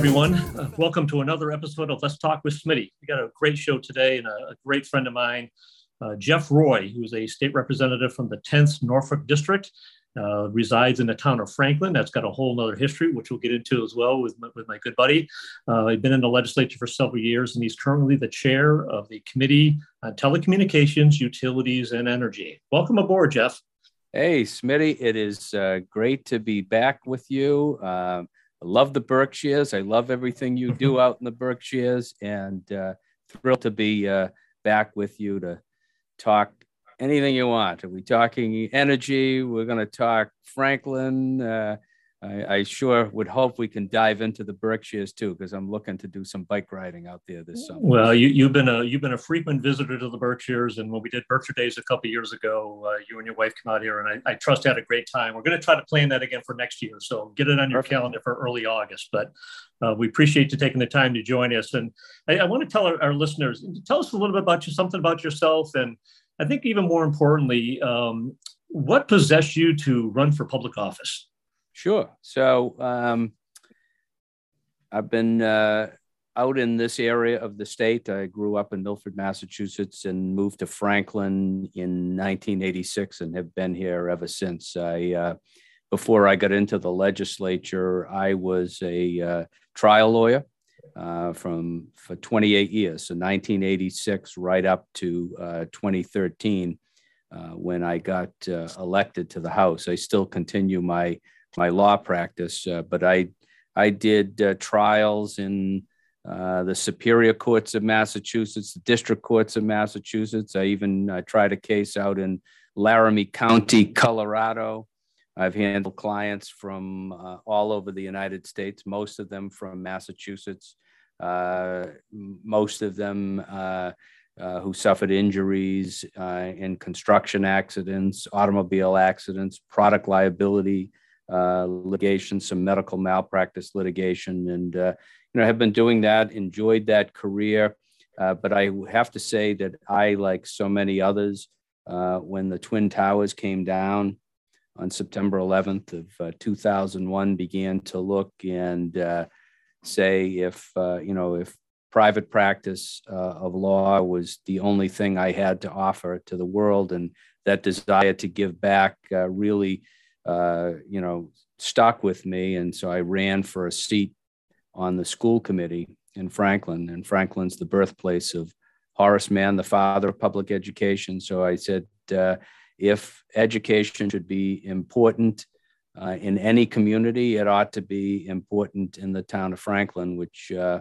everyone. Uh, welcome to another episode of Let's Talk with Smitty. We got a great show today and a, a great friend of mine, uh, Jeff Roy, who's a state representative from the 10th Norfolk District, uh, resides in the town of Franklin. That's got a whole other history, which we'll get into as well with my, with my good buddy. Uh, he's been in the legislature for several years, and he's currently the chair of the Committee on Telecommunications, Utilities, and Energy. Welcome aboard, Jeff. Hey, Smitty, it is uh, great to be back with you. Um, I love the Berkshires. I love everything you do out in the Berkshires, and uh, thrilled to be uh, back with you to talk anything you want. Are we talking energy? We're going to talk Franklin. Uh, I, I, sure would hope we can dive into the Berkshires too, because I'm looking to do some bike riding out there this summer. Well, you, have been a you've been a frequent visitor to the Berkshires, and when we did Berkshire Days a couple years ago, uh, you and your wife come out here, and I, I trust you had a great time. We're going to try to plan that again for next year, so get it on your Perfect. calendar for early August. But uh, we appreciate you taking the time to join us, and I, I want to tell our, our, listeners, tell us a little bit about you, something about yourself, and I think even more importantly, um, what possessed you to run for public office? Sure. So um, I've been uh, out in this area of the state. I grew up in Milford, Massachusetts, and moved to Franklin in 1986, and have been here ever since. I uh, before I got into the legislature, I was a uh, trial lawyer uh, from for 28 years, so 1986 right up to uh, 2013, uh, when I got elected to the House. I still continue my my law practice, uh, but I I did uh, trials in uh, the superior courts of Massachusetts, the district courts of Massachusetts. I even uh, tried a case out in Laramie County, Colorado. I've handled clients from uh, all over the United States, most of them from Massachusetts, uh, most of them who suffered injuries in construction accidents, automobile accidents, product liability uh, litigation, some medical malpractice litigation, and uh, you know have been doing that. Enjoyed that career, uh, but I have to say that I, like so many others, uh, when the twin towers came down on September 11th of uh, 2001, began to look and say if you know if private practice of law was the only thing I had to offer to the world, and that desire to give back really uh, you know, stuck with me. And so I ran for a seat on the school committee in Franklin. And Franklin's the birthplace of Horace Mann, the father of public education. So I said, uh, if education should be important uh, in any community, it ought to be important in the town of Franklin, which, uh,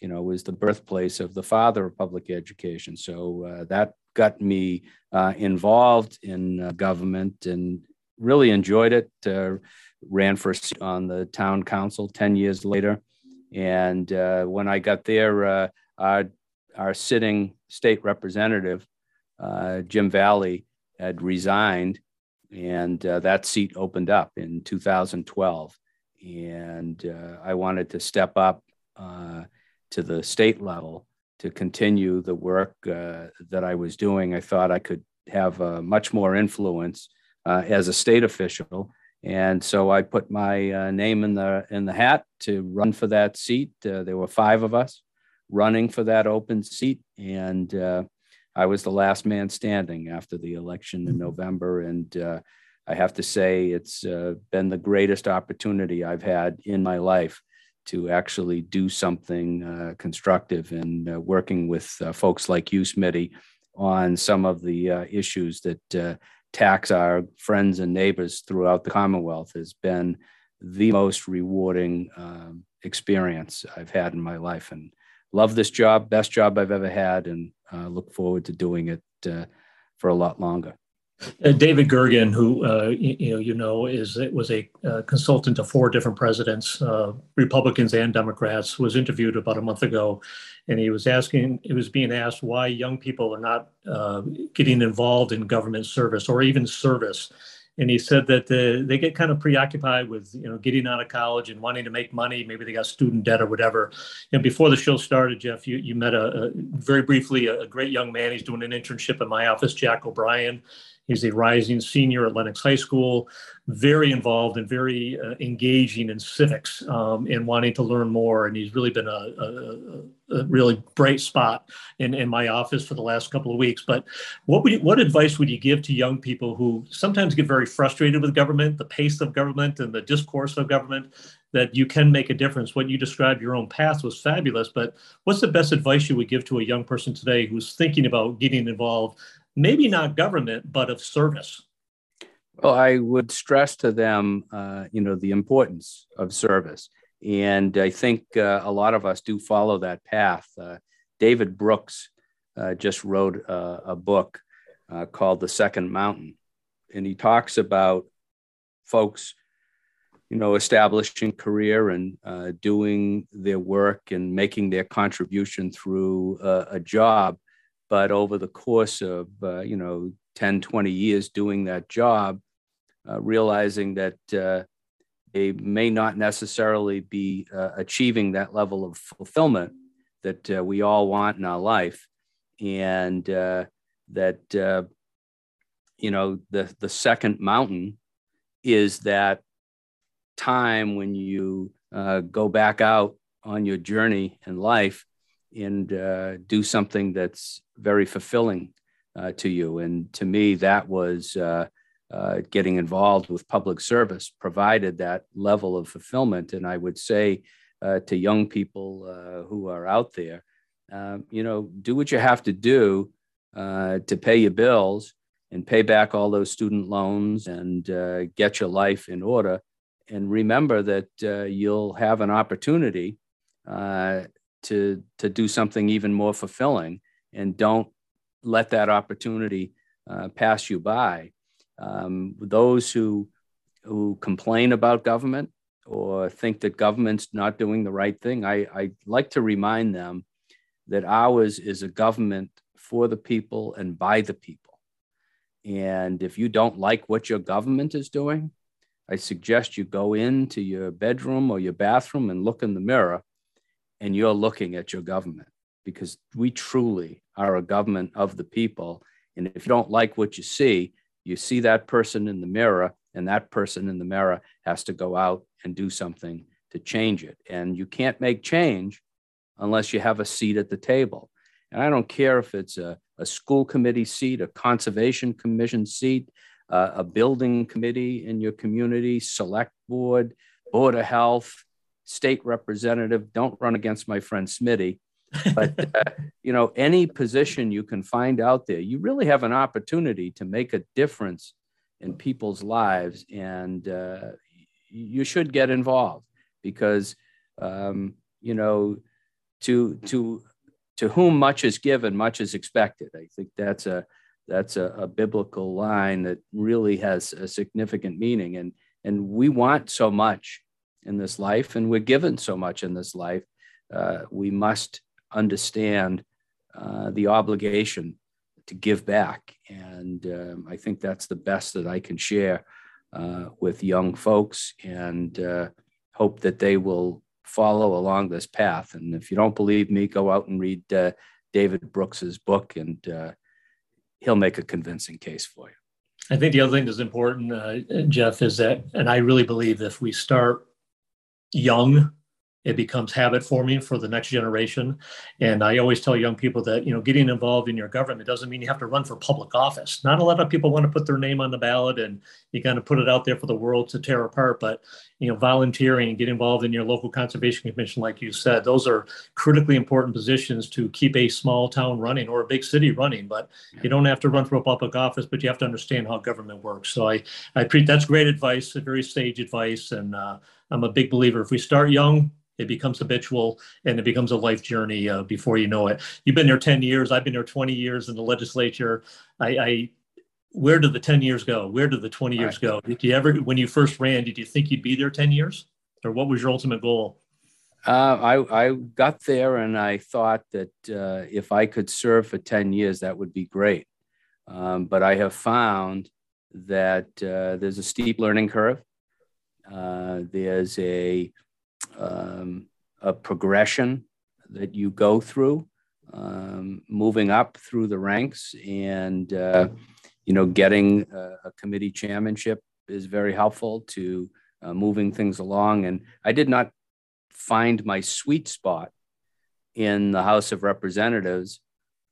you know, was the birthplace of the father of public education. So uh, that got me involved in government and really enjoyed it. Uh, ran for on the town council 10 years later. And uh, when I got there, uh, our, our sitting state representative, uh, Jim Vallee, had resigned, and uh, that seat opened up in 2012. And uh, I wanted to step up to the state level to continue the work that I was doing. I thought I could have much more influence uh, as a state official. And so I put my uh, name in the in the hat to run for that seat. Uh, there were five of us running for that open seat, and uh, I was the last man standing after the election in November. And uh, I have to say, it's uh, been the greatest opportunity I've had in my life to actually do something constructive and working with folks like you, Smitty, on some of the issues that tax our friends and neighbors throughout the Commonwealth has been the most rewarding um, experience I've had in my life. And love this job, best job I've ever had, and uh, look forward to doing it uh, for a lot longer. Uh, David Gergen, who uh, you, know you know is was a uh, consultant to four different presidents, uh, Republicans and Democrats, was interviewed about a month ago, and he was asking, he was being asked why young people are not uh, getting involved in government service or even service, and he said that they get kind of preoccupied with you know getting out of college and wanting to make money. Maybe they got student debt or whatever. And before the show started, Jeff, you you met a, a very briefly a, a great young man. He's doing an internship in my office, Jack O'Brien He's a rising senior at Lenox High School, very involved and very uh, engaging in civics um, and wanting to learn more. And he's really been a, a, a, really bright spot in, in my office for the last couple of weeks. But what would you, what advice would you give to young people who sometimes get very frustrated with government, the pace of government, and the discourse of government? That you can make a difference. What you described your own path was fabulous. But what's the best advice you would give to a young person today who's thinking about getting involved? Maybe not government, but of service. Well, I would stress to them, uh, you know, the importance of service, and I think uh, a lot of us do follow that path. Uh, David Brooks uh, just wrote a, a book uh, called "The Second Mountain," and he talks about folks, you know, establishing career and uh, doing their work and making their contribution through a job, but over the course of you know 10, 20 years doing that job, uh, realizing that uh, they may not necessarily be uh, achieving that level of fulfillment that uh, we all want in our life, and uh, that uh, you know the the second mountain is that time when you go back out on your journey in life and do something that's very fulfilling to you. And to me, that was uh, getting involved with public service provided that level of fulfillment. And I would say uh, to young people uh, who are out there, um, you know, do what you have to do uh, to pay your bills and pay back all those student loans and uh, get your life in order. And remember that uh, you'll have an opportunity to, to do something even more fulfilling. And don't let that opportunity pass you by um, those who who complain about government or think that government's not doing the right thing, I, I like to remind them that ours is a government for the people and by the people. And if you don't like what your government is doing, I suggest you go into your bedroom or your bathroom and look in the mirror and you're looking at your government because we truly are a government of the people. And if you don't like what you see, you see that person in the mirror, and that person in the mirror has to go out and do something to change it. And you can't make change unless you have a seat at the table. And I don't care if it's a, a school committee seat, a conservation commission seat, uh, a building committee in your community, select board, board of health, state representative. Don't run against my friend Smitty. But uh, you know any position you can find out there you really have an opportunity to make a difference in people's lives. And uh, you should get involved because um, you know to to to whom much is given much is expected. I think that's a that's a, a biblical line that really has a significant meaning. And and we want so much in this life and we're given so much in this life uh, we must understand uh, the obligation to give back. And um, I think that's the best that I can share uh, with young folks and uh, hope that they will follow along this path. And if you don't believe me, go out and read uh, David Brooks's book and uh, he'll make a convincing case for you. I think the other thing that's important, uh, Jeff, is that, and I really believe if we start young it becomes habit forming for the next generation. And I always tell young people that, you know, getting involved in your government doesn't mean you have to run for public office. Not a lot of people want to put their name on the ballot and you kind of put it out there for the world to tear apart. But, you know, volunteering and get involved in your local conservation commission, like you said, those are critically important positions to keep a small town running or a big city running. But you don't have to run for a public office, but you have to understand how government works. So I, I pre- that's great advice, a very sage advice. And uh, I'm a big believer. If we start young, it becomes habitual and it becomes a life journey uh, before you know it. You've been there 10 years. I've been there 20 years in the legislature. I, I where did the 10 years go? Where did the 20 years right. go? Did you ever, when you first ran, did you think you'd be there 10 years or what was your ultimate goal? Uh, I, I got there and I thought that uh, if I could serve for 10 years, that would be great. Um, but I have found that uh, there's a steep learning curve. Uh, there's a um, a progression that you go through, um, moving up through the ranks. And, uh, you know, getting a, a, committee chairmanship is very helpful to uh, moving things along. And I did not find my sweet spot in the House of Representatives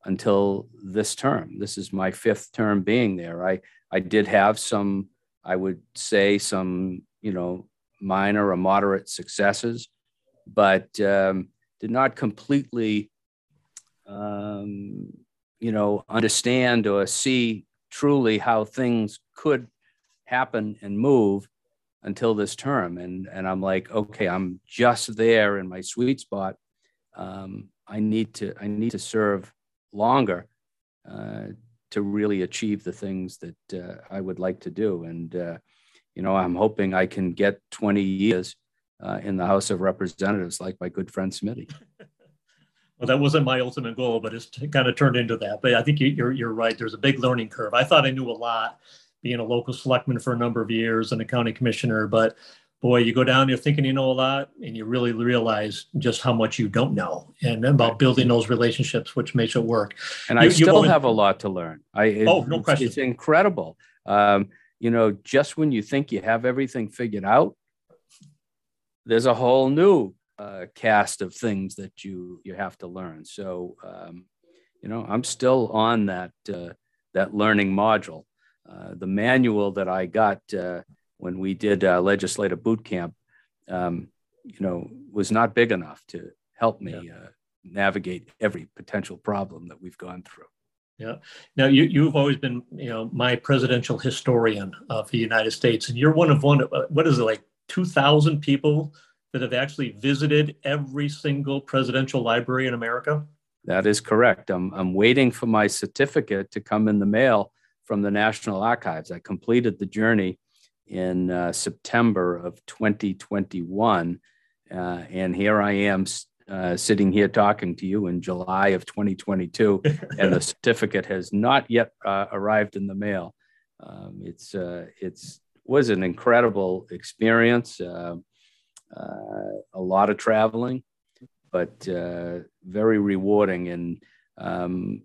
until this term. This is my fifth term being there. I, I did have some, I would say, some, you know, minor or moderate successes, but um, did not completely, um, you know, understand or see truly how things could happen and move until this term. And, and I'm like, okay, I'm just there in my sweet spot. Um, I need to I need to serve longer uh, to really achieve the things that uh, I would like to do. And uh, you know, I'm hoping I can get 20 years uh, in the House of Representatives, like my good friend Smitty. well, that wasn't my ultimate goal, but it's kind of turned into that. But I think you're you're right. There's a big learning curve. I thought I knew a lot, being a local selectman for a number of years and a county commissioner, but boy, you go down, you're thinking you know a lot, and you really realize just how much you don't know, and about building those relationships, which makes it work. And you, I still have a lot to learn. I it, oh, no question. It's, it's incredible. Um, you know, just when you think you have everything figured out, there's a whole new uh, cast of things that you you have to learn. So, um, you know, I'm still on that uh, that learning module. Uh, the manual that I got uh, when we did uh, legislative boot camp, um, you know, was not big enough to help me yeah. Uh, navigate every potential problem that we've gone through. Yeah. Now you you've always been you know my presidential historian of the United States, and you're one of one. Uh, what is it like two thousand people that have actually visited every single presidential library in America? That is correct. I'm I'm waiting for my certificate to come in the mail from the National Archives. I completed the journey in uh, September of 2021, uh, and here I am uh, sitting here talking to you in July of 2022, and the certificate has not yet uh, arrived in the mail. Um, it's uh, it's was an incredible experience, uh, uh, a lot of traveling, but uh, very rewarding and um,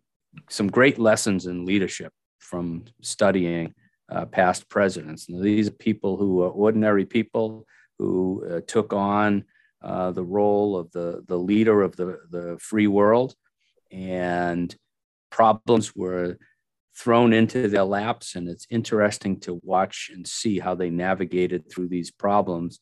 some great lessons in leadership from studying past presidents. These are people who are ordinary people who took on uh, the role of the, the leader of the, the free world, and problems were thrown into their laps. And it's interesting to watch and see how they navigated through these problems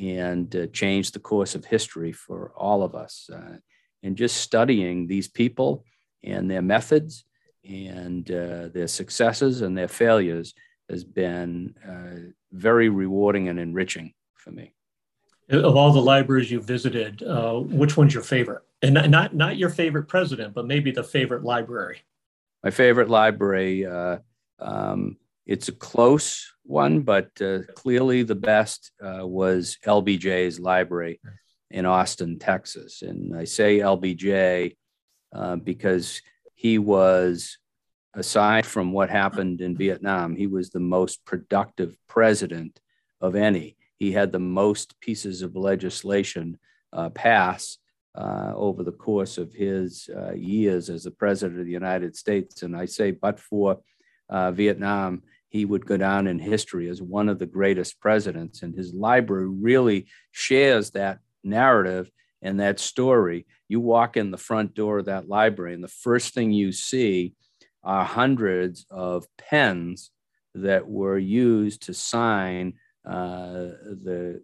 and uh, changed the course of history for all of us. Uh, and just studying these people and their methods and uh, their successes and their failures has been uh, very rewarding and enriching for me of all the libraries you visited, uh, which one's your favorite? And not not your favorite president, but maybe the favorite library. My favorite library. Uh, um, it's a close one, but uh, clearly the best uh, was LBJ's library in Austin, Texas. And I say LBJ uh, because he was, aside from what happened in Vietnam, he was the most productive president of any he had the most pieces of legislation uh, pass uh, over the course of his uh, years as the president of the United States. And I say, but for uh, Vietnam, he would go down in history as one of the greatest presidents. And his library really shares that narrative and that story. You walk in the front door of that library, and the first thing you see are hundreds of pens that were used to sign the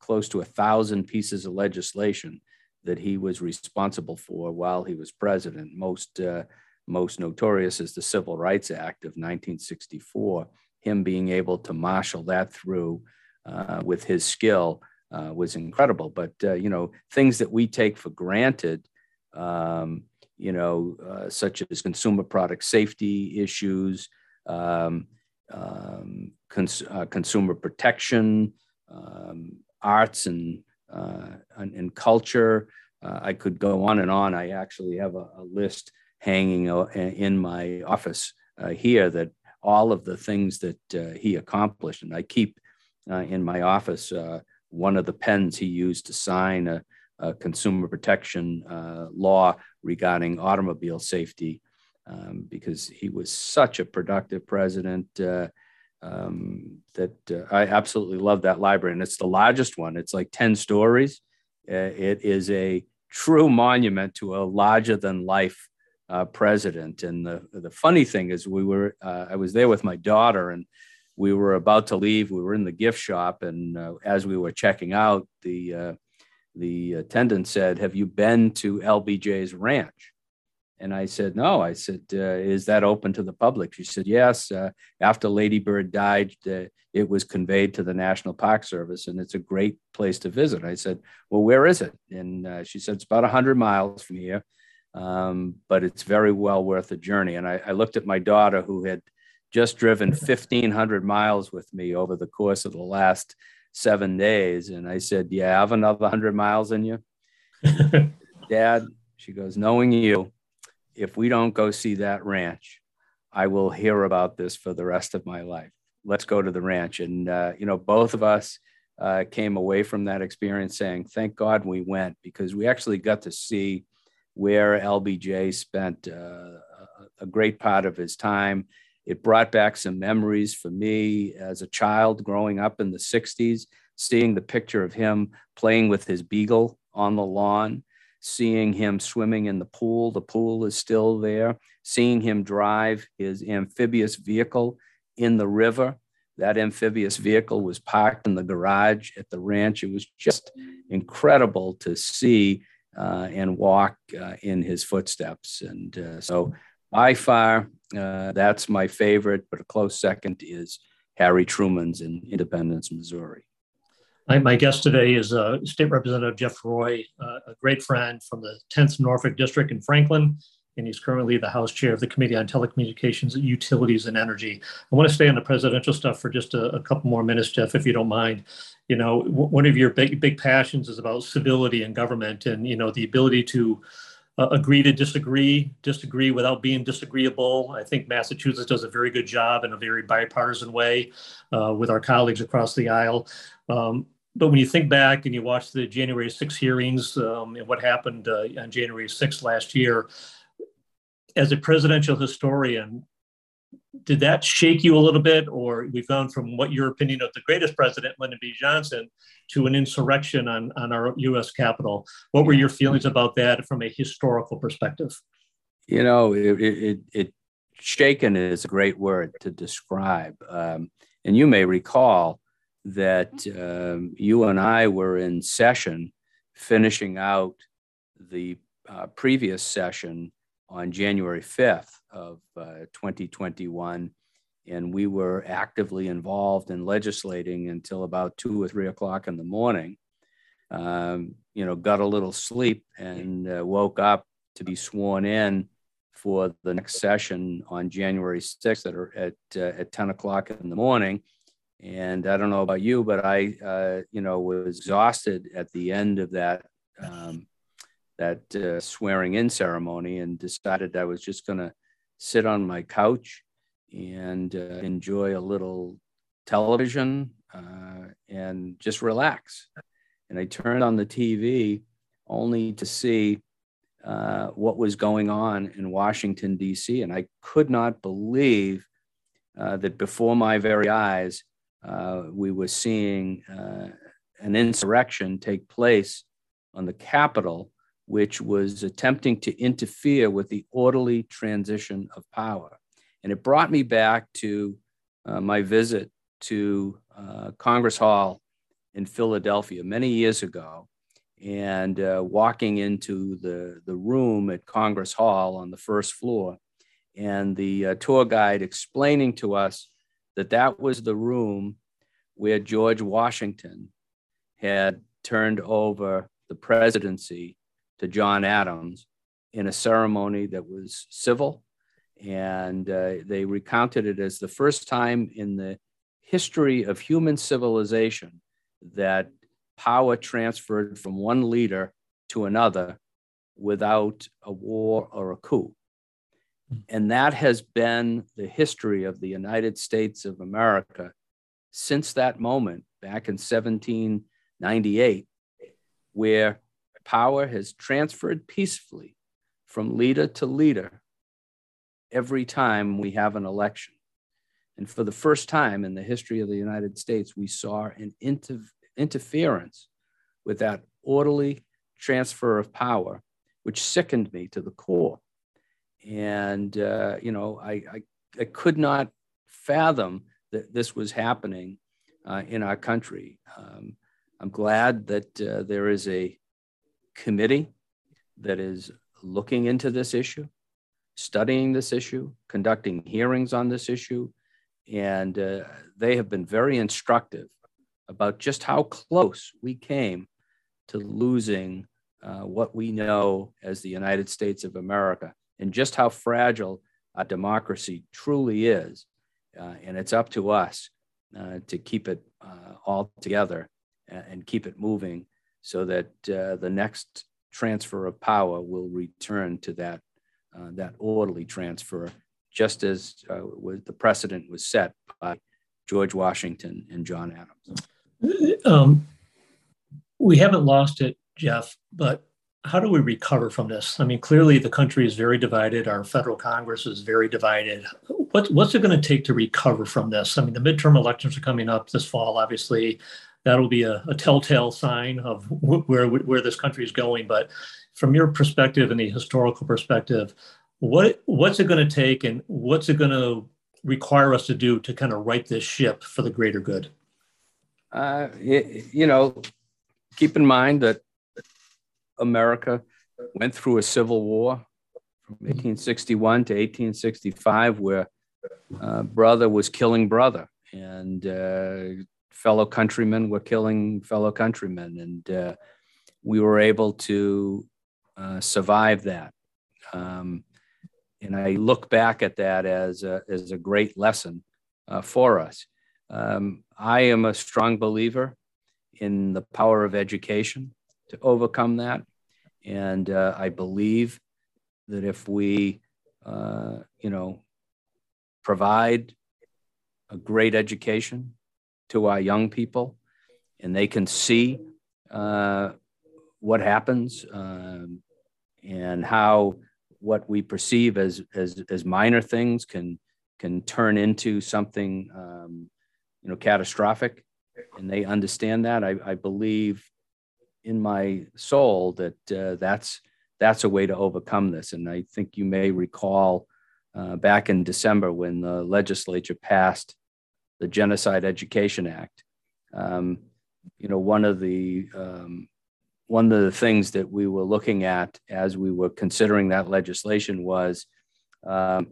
close to a thousand pieces of legislation that he was responsible for while he was president. Most uh, most notorious is the Civil Rights Act of 1964. Him being able to marshal that through uh, with his skill uh, was incredible. But uh, you know things that we take for granted. Um, you know, uh, such as consumer product safety issues, um, um, cons- uh, consumer protection, um, arts and, uh, and, and, culture. Uh, I could go on and on. I actually have a, a list hanging in my office uh, here that all of the things that uh, he accomplished. And I keep uh, in my office one of the pens he used to sign a, a consumer protection law regarding automobile safety um, because he was such a productive president uh, um, that uh, I absolutely love that library. And it's the largest one, it's like 10 stories. Uh, it is a true monument to a larger than life uh, president. And the, the funny thing is, we were, uh, I was there with my daughter and we were about to leave. We were in the gift shop. And uh, as we were checking out, the, the attendant said, Have you been to LBJ's ranch? And I said, No. I said, uh, Is that open to the public? She said, Yes. Uh, after Lady Bird died, uh, it was conveyed to the National Park Service, and it's a great place to visit. I said, Well, where is it? And uh, she said, It's about 100 miles from here, um, but it's very well worth the journey. And I, I looked at my daughter, who had just driven 1,500 miles with me over the course of the last seven days. And I said, Yeah, I have another 100 miles in you. Dad, she goes, Knowing you, if we don't go see that ranch, I will hear about this for the rest of my life. Let's go to the ranch. And, uh, you know, both of us uh, came away from that experience saying, thank God we went because we actually got to see where LBJ spent uh, a great part of his time. It brought back some memories for me as a child growing up in the 60s, seeing the picture of him playing with his beagle on the lawn seeing him swimming in the pool. The pool is still there. Seeing him drive his amphibious vehicle in the river. That amphibious vehicle was parked in the garage at the ranch. It was just incredible to see uh, and walk uh, in his footsteps. And uh, so, by far, uh, that's my favorite, but a close second is Harry Truman's in Independence, Missouri. My, guest today is uh, State Representative Jeff Roy, uh, a great friend from the 10th Norfolk District in Franklin, and he's currently the House Chair of the Committee on Telecommunications, Utilities, and Energy. I want to stay on the presidential stuff for just a, a couple more minutes, Jeff, if you don't mind. You know, w- one of your big, big passions is about civility in government and, you know, the ability to uh, agree to disagree, disagree without being disagreeable. I think Massachusetts does a very good job in a very bipartisan way uh, with our colleagues across the aisle. Um, but when you think back and you watch the January 6 hearings um, and what happened uh, on January 6 last year, as a presidential historian, did that shake you a little bit, or we've gone from what your opinion of the greatest president, Lyndon B. Johnson, to an insurrection on, on our U.S. Capitol? What were your feelings about that from a historical perspective? You know, it, it, it shaken is a great word to describe. Um, and you may recall that um, you and I were in session finishing out the uh, previous session on January 5th of uh, 2021. And we were actively involved in legislating until about two or three o'clock in the morning. Um, you know, got a little sleep and uh, woke up to be sworn in for the next session on January 6th at, at, uh, at 10 o'clock in the morning and I don't know about you, but I, uh, you know, was exhausted at the end of that um, that uh, swearing in ceremony, and decided I was just going to sit on my couch and uh, enjoy a little television uh, and just relax. And I turned on the TV only to see uh, what was going on in Washington D.C., and I could not believe uh, that before my very eyes uh, we were seeing uh, an insurrection take place on the Capitol, which was attempting to interfere with the orderly transition of power. And it brought me back to uh, my visit to uh, Congress Hall in Philadelphia many years ago and uh, walking into the, the room at Congress Hall on the first floor and the uh, tour guide explaining to us that that was the room where George Washington had turned over the presidency to John Adams in a ceremony that was civil. And uh, they recounted it as the first time in the history of human civilization that power transferred from one leader to another without a war or a coup. And that has been the history of the United States of America since that moment back in 1798, where power has transferred peacefully from leader to leader every time we have an election. And for the first time in the history of the United States, we saw an inter- interference with that orderly transfer of power, which sickened me to the core. And, uh, you know, I, I, I, could not fathom that this was happening uh, in our country. Um, I'm glad that uh, there is a committee that is looking into this issue, studying this issue, conducting hearings on this issue, and uh, they have been very instructive about just how close we came to losing uh, what we know as the United States of America and just how fragile a democracy truly is. Uh, and it's up to us uh, to keep it uh, all together and keep it moving so that uh, the next transfer of power will return to that, uh, that orderly transfer just as uh, the precedent was set by George Washington and John Adams. Um, we haven't lost it, Jeff, but how do we recover from this? I mean, clearly the country is very divided. Our federal Congress is very divided. What, what's it going to take to recover from this? I mean, the midterm elections are coming up this fall, obviously. That'll be a, a telltale sign of where, where this country is going. But from your perspective and the historical perspective, what what's it going to take, and what's it going to require us to do to kind of right this ship for the greater good? Uh, you know, keep in mind that America went through a civil war from 1861 to 1865, where uh, brother was killing brother, and uh, fellow countrymen were killing fellow countrymen, and uh, we were able to uh, survive that. Um, and I look back at that as a, as a great lesson uh, for us. Um, I am a strong believer in the power of education to overcome that. And uh, I believe that if we, uh, you know, provide a great education to our young people and they can see uh, what happens um, and how what we perceive as, as, as minor things can, can turn into something, um, you know, catastrophic. And they understand that. I, I believe in my soul that uh, that's, that's a way to overcome this. And I think you may recall uh, back in December when the legislature passed the Genocide Education Act. Um, you know, one of the um, one of the things that we were looking at as we were considering that legislation was, um,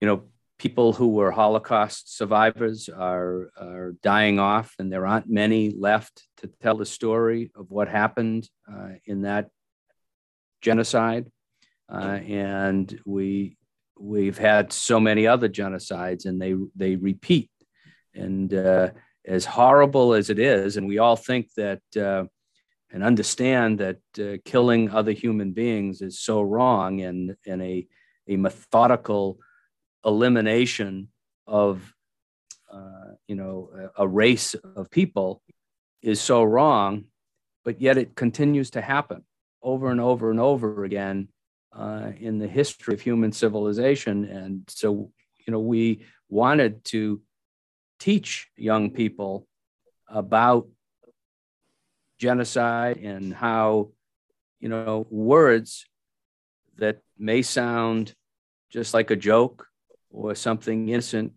you know, people who were Holocaust survivors are, are dying off, and there aren't many left to tell the story of what happened uh, in that genocide. Uh, and we we've had so many other genocides, and they they repeat. And uh, as horrible as it is, and we all think that uh, and understand that uh, killing other human beings is so wrong and, and a, a methodical elimination of uh, you know a, race of people is so wrong but yet it continues to happen over and over and over again uh, in the history of human civilization. And so you know we wanted to teach young people about genocide and how, you know, words that may sound just like a joke or something innocent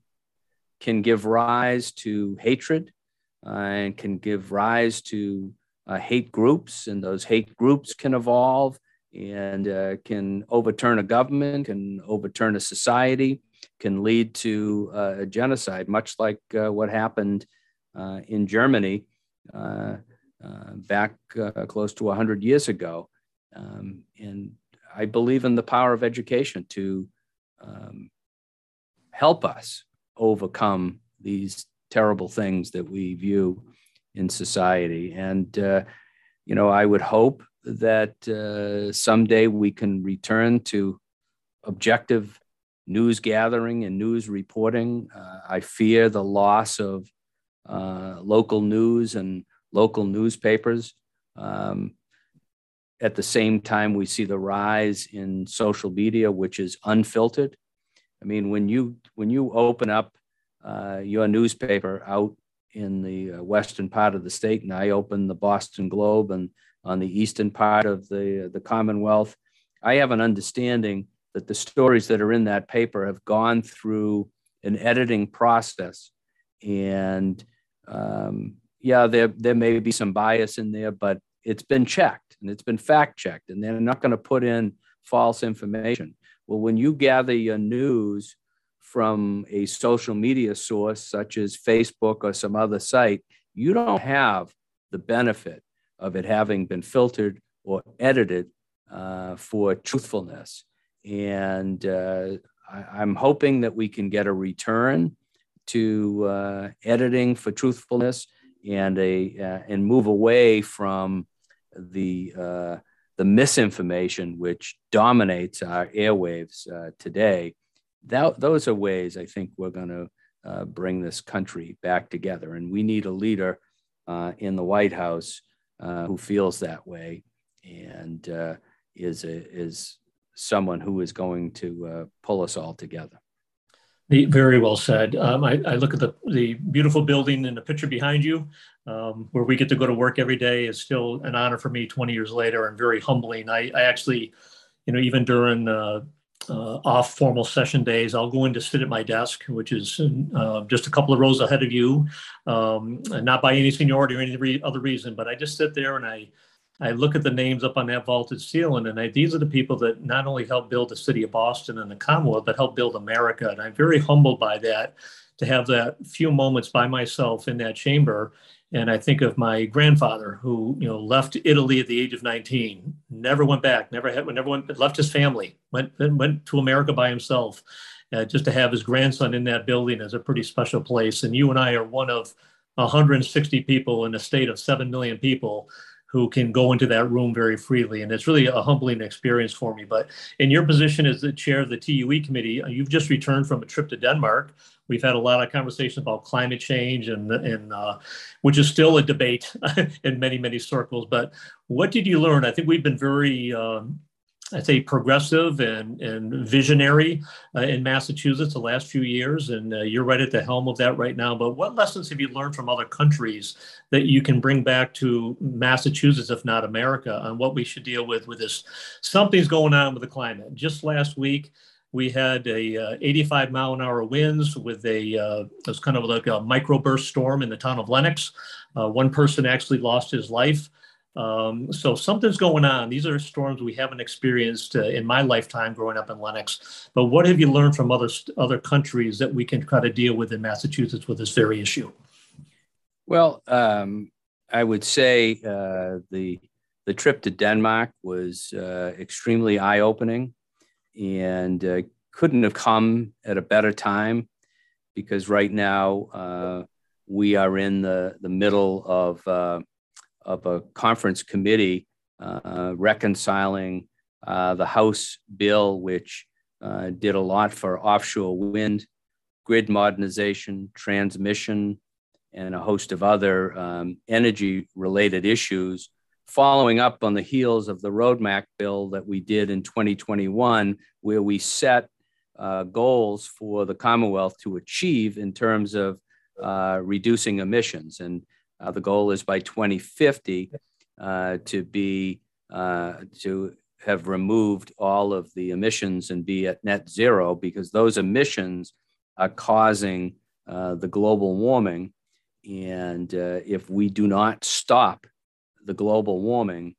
can give rise to hatred uh, and can give rise to uh, hate groups, and those hate groups can evolve and uh, can overturn a government, can overturn a society, can lead to uh, a genocide, much like uh, what happened uh, in Germany back close to 100 years ago. Um, and I believe in the power of education to um, help us overcome these terrible things that we view in society. And, uh, you know, I would hope that uh, someday we can return to objective news gathering and news reporting. Uh, I fear the loss of uh, local news and local newspapers. Um, at the same time, we see the rise in social media, which is unfiltered. I mean, when you when you open up uh, your newspaper out in the uh, western part of the state, and I open the Boston Globe, and on the eastern part of the the Commonwealth, I have an understanding that the stories that are in that paper have gone through an editing process, and um, yeah, there there may be some bias in there, but it's been checked and it's been fact checked, and they're not going to put in false information. Well, when you gather your news from a social media source such as Facebook or some other site, you don't have the benefit of it having been filtered or edited uh, for truthfulness. And uh, I, am hoping that we can get a return to uh, editing for truthfulness and a uh, and move away from the uh, the misinformation which dominates our airwaves uh, today. That, those are ways I think we're going to uh, bring this country back together, and we need a leader uh, in the White House uh, who feels that way and is a, is someone who is going to pull us all together. Very well said. Um, I, I, look at the, the beautiful building in the picture behind you, um, where we get to go to work every day. is still an honor for me 20 years later and very humbling. I, I actually, you know, even during uh, uh, off formal session days, I'll go in to sit at my desk, which is uh, just a couple of rows ahead of you, um, not by any seniority or any re- other reason, but I just sit there and I I look at the names up on that vaulted ceiling, and I, these are the people that not only helped build the city of Boston and the Commonwealth, but helped build America. And I'm very humbled by that to have that few moments by myself in that chamber. And I think of my grandfather who, you know, left Italy at the age of 19, never went back, never had, never went, left his family, went went to America by himself. Uh, just to have his grandson in that building is a pretty special place. And you and I are one of 160 people in a state of 7 million people who can go into that room very freely. And it's really a humbling experience for me. But in your position as the chair of the TUE committee, uh, you've just returned from a trip to Denmark. We've had a lot of conversations about climate change, and, and uh, which is still a debate in many, many circles. But what did you learn? I think we've been very um, I'd say progressive and, and visionary uh, in Massachusetts the last few years, and uh, you're right at the helm of that right now. But what lessons have you learned from other countries that you can bring back to Massachusetts, if not America, on what we should deal with with this? Something's going on with the climate. Just last week, we had a uh, 85 mile an hour winds with a uh, it was kind of like a microburst storm in the town of Lenox. Uh, one person actually lost his life. Um, so something's going on. These are storms we haven't experienced uh, in my lifetime growing up in Lenox. But what have you learned from other other countries that we can try to deal with in Massachusetts with this very issue? Well, um, I would say uh, the the trip to Denmark was uh, extremely eye opening, and uh, couldn't have come at a better time because right now uh, we are in the the middle of uh, of a conference committee uh, reconciling uh, the House bill, which uh, did a lot for offshore wind, grid modernization, transmission, and a host of other um, energy related issues, following up on the heels of the roadmap bill that we did in 2021, where we set uh, goals for the Commonwealth to achieve in terms of uh, reducing emissions. And uh, the goal is by 2050 uh, to be uh, to have removed all of the emissions and be at net zero because those emissions are causing uh, the global warming. And uh, if we do not stop the global warming,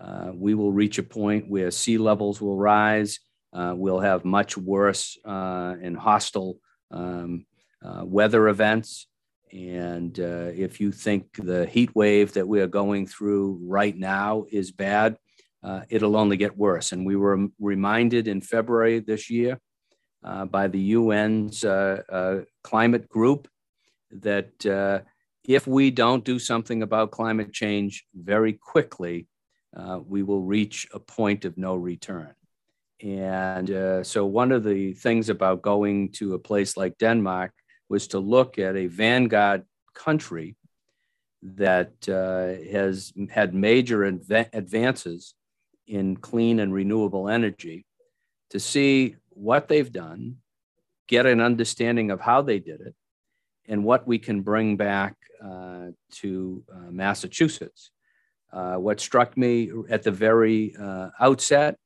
uh, we will reach a point where sea levels will rise. we'll have much worse and hostile um, weather events. And uh, if you think the heat wave that we are going through right now is bad, uh, it'll only get worse. And we were reminded in February this year uh, by the UN's uh, uh, climate group that uh, if we don't do something about climate change very quickly, we will reach a point of no return. And so, one of the things about going to a place like Denmark was to look at a vanguard country that uh, has had major adv- advances in clean and renewable energy to see what they've done, get an understanding of how they did it, and what we can bring back uh, to uh, Massachusetts. Uh, what struck me at the very uh, outset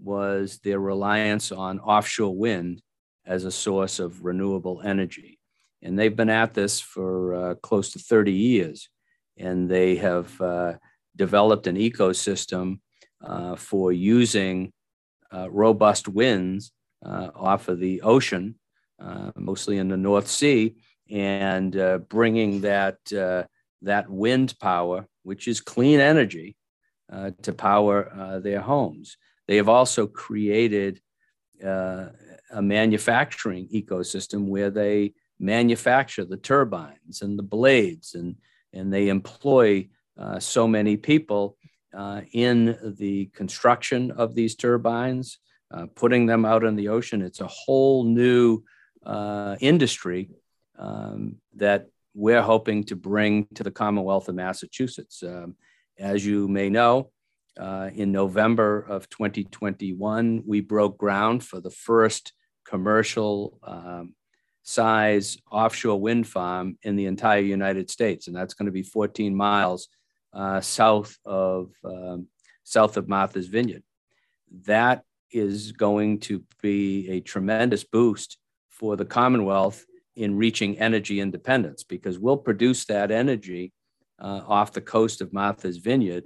was their reliance on offshore wind as a source of renewable energy. And they've been at this for uh, close to 30 years. And they have uh, developed an ecosystem uh, for using uh, robust winds uh, off of the ocean, uh, mostly in the North Sea, and bringing that, that wind power, which is clean energy, to power their homes. They have also created uh, a manufacturing ecosystem where they manufacture the turbines and the blades, and, and they employ uh, so many people uh, in the construction of these turbines, uh, putting them out in the ocean. It's a whole new uh, industry um, that we're hoping to bring to the Commonwealth of Massachusetts. Um, as you may know, uh, in November of 2021, we broke ground for the first commercial um, size offshore wind farm in the entire United States, and that's going to be 14 miles uh, south of um, south of Martha's Vineyard. That is going to be a tremendous boost for the Commonwealth in reaching energy independence because we'll produce that energy uh, off the coast of Martha's Vineyard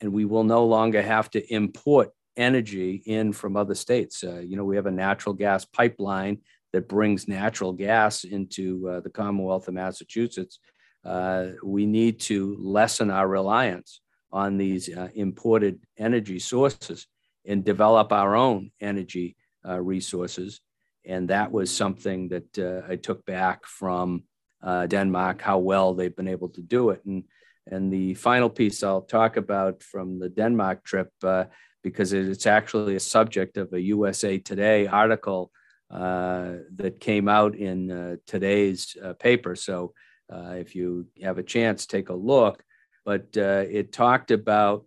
and we will no longer have to import energy in from other states. Uh, you know, we have a natural gas pipeline that brings natural gas into uh, the Commonwealth of Massachusetts. Uh, we need to lessen our reliance on these uh, imported energy sources and develop our own energy uh, resources. And that was something that I took back from Denmark, how well they've been able to do it. And and the final piece I'll talk about from the Denmark trip, uh, because it's actually a subject of a USA Today article uh, that came out in uh, today's uh, paper. So uh, if you have a chance, take a look. But uh, it talked about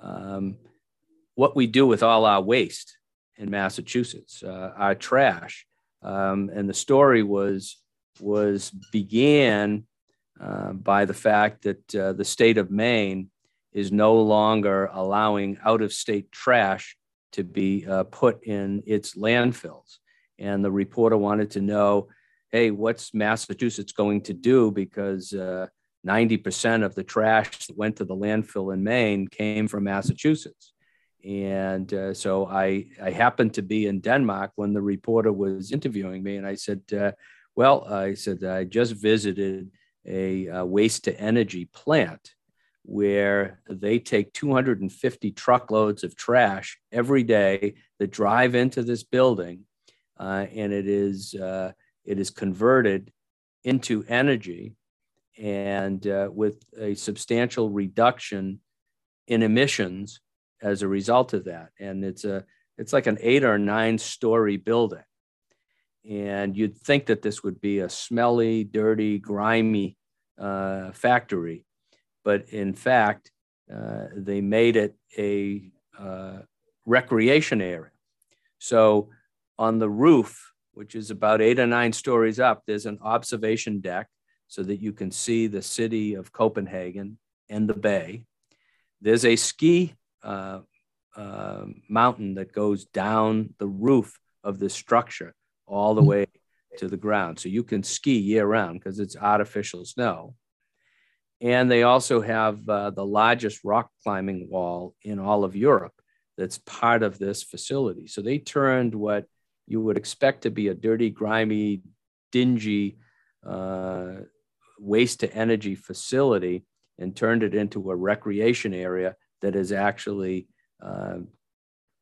um, what we do with all our waste in Massachusetts, our trash. Um, and the story was was began uh, by the fact that uh, the state of Maine is no longer allowing out of state trash to be uh, put in its landfills. And the reporter wanted to know hey, what's Massachusetts going to do? Because 90% uh, of the trash that went to the landfill in Maine came from Massachusetts. And uh, so I, I happened to be in Denmark when the reporter was interviewing me. And I said, well, I said, I just visited a uh, waste to energy plant where they take 250 truckloads of trash every day that drive into this building uh, and it is uh, it is converted into energy and uh, with a substantial reduction in emissions as a result of that and it's a it's like an eight or nine story building and you'd think that this would be a smelly dirty grimy uh, factory. But in fact, uh, they made it a uh, recreation area. So on the roof, which is about eight or nine stories up, there's an observation deck so that you can see the city of Copenhagen and the bay. There's a ski uh, uh, mountain that goes down the roof of the structure all the way to the ground. So you can ski year round because it's artificial snow. And they also have uh, the largest rock climbing wall in all of Europe that's part of this facility. So they turned what you would expect to be a dirty, grimy, dingy uh, waste to energy facility and turned it into a recreation area that is actually uh,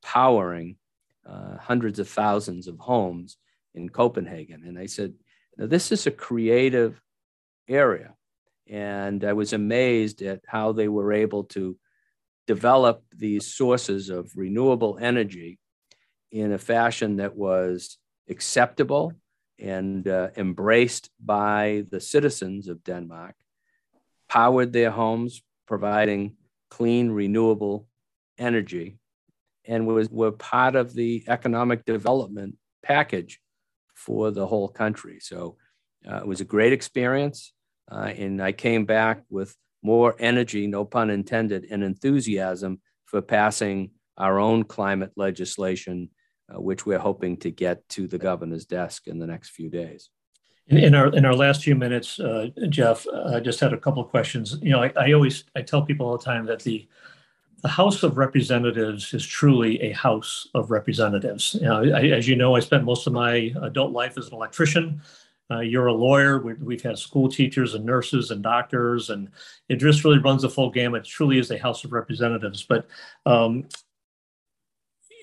powering uh, hundreds of thousands of homes in Copenhagen. And I said, this is a creative area. And I was amazed at how they were able to develop these sources of renewable energy in a fashion that was acceptable and uh, embraced by the citizens of Denmark, powered their homes, providing clean, renewable energy and was were part of the economic development package for the whole country. So uh, it was a great experience, uh, and I came back with more energy, no pun intended, and enthusiasm for passing our own climate legislation, uh, which we're hoping to get to the governor's desk in the next few days. In, in our in our last few minutes, uh, Jeff, I just had a couple of questions. You know, I, I always I tell people all the time that the the House of Representatives is truly a House of Representatives. You know, I, as you know, I spent most of my adult life as an electrician. Uh, you're a lawyer. We, have had school teachers and nurses and doctors, and it just really runs the full gamut. It truly is a House of Representatives. But um,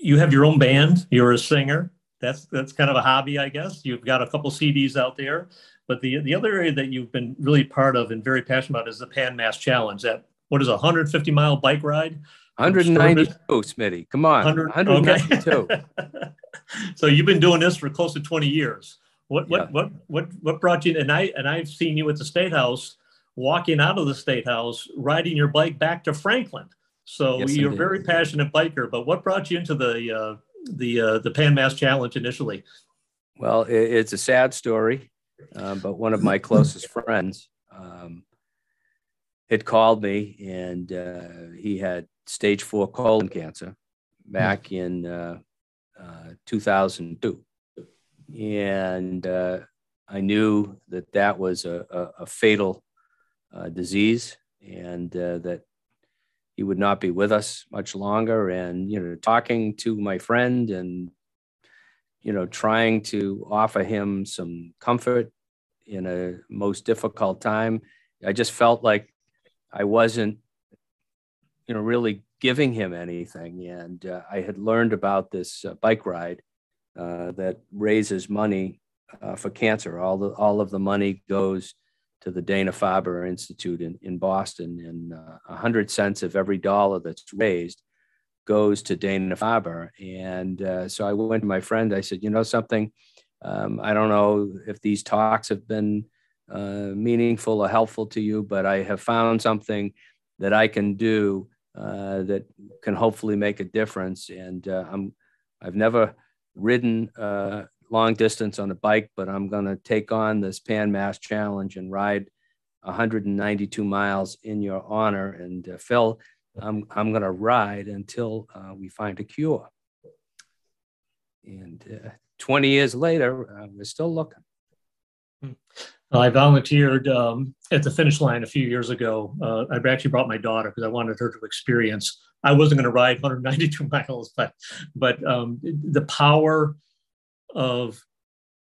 you have your own band. You're a singer. That's that's kind of a hobby, I guess. You've got a couple CDs out there. But the the other area that you've been really part of and very passionate about is the Pan Mass Challenge. That what is a 150 mile bike ride? 192, Smitty. Come on. 192. Okay. so you've been doing this for close to 20 years. What what yeah. what what what brought you and I and I've seen you at the State House walking out of the State House riding your bike back to Franklin. So yes, you're a very passionate biker, but what brought you into the uh, the uh, the Pan Mass Challenge initially? Well, it, it's a sad story, uh, but one of my closest friends um, had called me and uh, he had stage four colon cancer back in uh, uh, 2002. And uh, I knew that that was a, a, a fatal uh, disease and uh, that he would not be with us much longer. And, you know, talking to my friend and, you know, trying to offer him some comfort in a most difficult time, I just felt like I wasn't, you know, really giving him anything. And uh, I had learned about this uh, bike ride uh, that raises money uh, for cancer. All the all of the money goes to the Dana Farber Institute in, in Boston, and uh, a hundred cents of every dollar that's raised goes to Dana Farber. And uh, so I went to my friend. I said, you know something. Um, I don't know if these talks have been uh, meaningful or helpful to you, but I have found something that I can do uh, that can hopefully make a difference. And uh, I'm, I've never ridden uh, long distance on a bike, but I'm going to take on this Pan Mass Challenge and ride 192 miles in your honor. And uh, Phil, I'm, I'm going to ride until we find a cure. And 20 years later, we're still looking. Hmm. I volunteered um, at the finish line a few years ago. Uh, I actually brought my daughter because I wanted her to experience. I wasn't going to ride 192 miles, but but um, the power of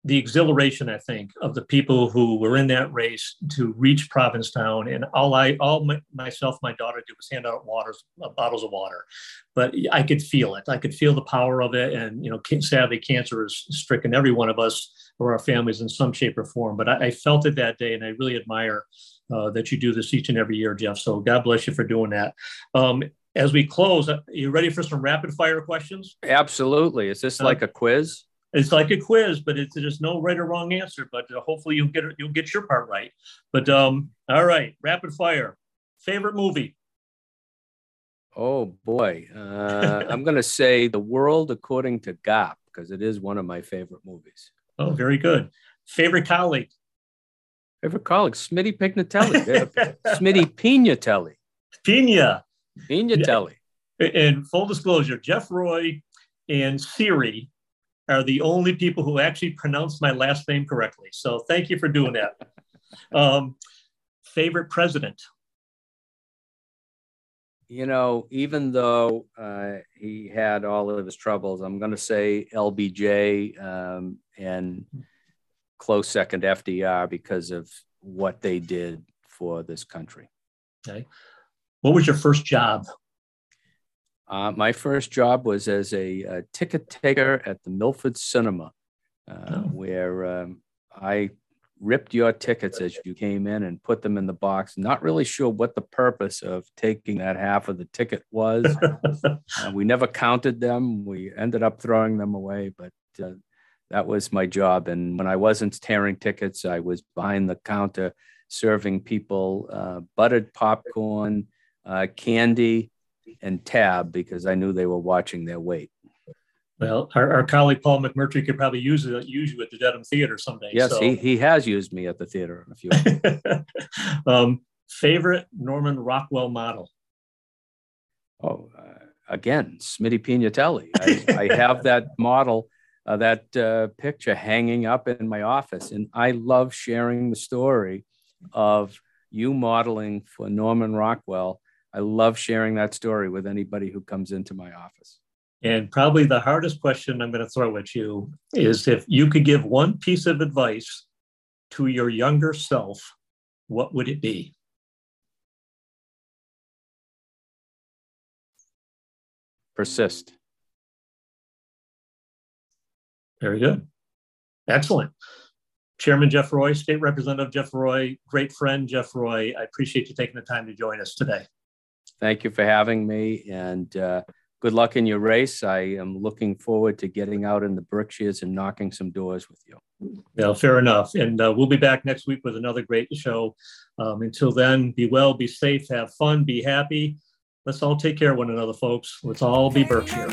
the exhilaration, I think, of the people who were in that race to reach Provincetown, and all I, all my, myself, my daughter did was hand out waters, uh, bottles of water, but I could feel it. I could feel the power of it, and you know, sadly, cancer has stricken every one of us or our families in some shape or form. But I, I felt it that day, and I really admire uh, that you do this each and every year, Jeff. So God bless you for doing that. Um, as we close, are you ready for some rapid fire questions? Absolutely. Is this uh, like a quiz? It's like a quiz, but it's there's no right or wrong answer. But uh, hopefully you'll get you'll get your part right. But um, all right, rapid fire. Favorite movie? Oh boy, uh, I'm going to say The World According to Garp because it is one of my favorite movies. Oh, very good. Favorite colleague? Favorite colleague, Smitty Pignatelli. Smitty Pignatelli. Pina. Pignatelli. Yeah. And full disclosure, Jeff Roy and Siri are the only people who actually pronounce my last name correctly. So thank you for doing that. um, favorite president? You know, even though uh, he had all of his troubles, I'm going to say LBJ um, and close second FDR because of what they did for this country. Okay. What was your first job? Uh, my first job was as a, a, ticket taker at the Milford Cinema, uh, oh. where um, I ripped your tickets as you came in and put them in the box. Not really sure what the purpose of taking that half of the ticket was. uh, we never counted them. We ended up throwing them away, but uh, that was my job. And when I wasn't tearing tickets, I was behind the counter serving people uh, buttered popcorn, uh, candy and tab because I knew they were watching their weight. Well, our, our colleague Paul McMurtry could probably use it, use you at the Dedham Theater someday. Yes, so. he, he has used me at the theater a few. um, favorite Norman Rockwell model? Oh, uh, again, Smitty Pignatelli. I, I have that model, uh, that uh, picture hanging up in my office, and I love sharing the story of you modeling for Norman Rockwell. I love sharing that story with anybody who comes into my office. And probably the hardest question I'm going to throw at you is if you could give one piece of advice to your younger self, what would it be? Persist. Very good. Excellent. Chairman Jeff Roy, State Representative Jeff Roy, great friend Jeff Roy. I appreciate you taking the time to join us today. Thank you for having me. And uh, good luck in your race. I am looking forward to getting out in the Berkshires and knocking some doors with you. Yeah, fair enough. And uh, we'll be back next week with another great show. Um, until then, be well, be safe, have fun, be happy. Let's all take care of one another, folks. Let's all be Berkshire.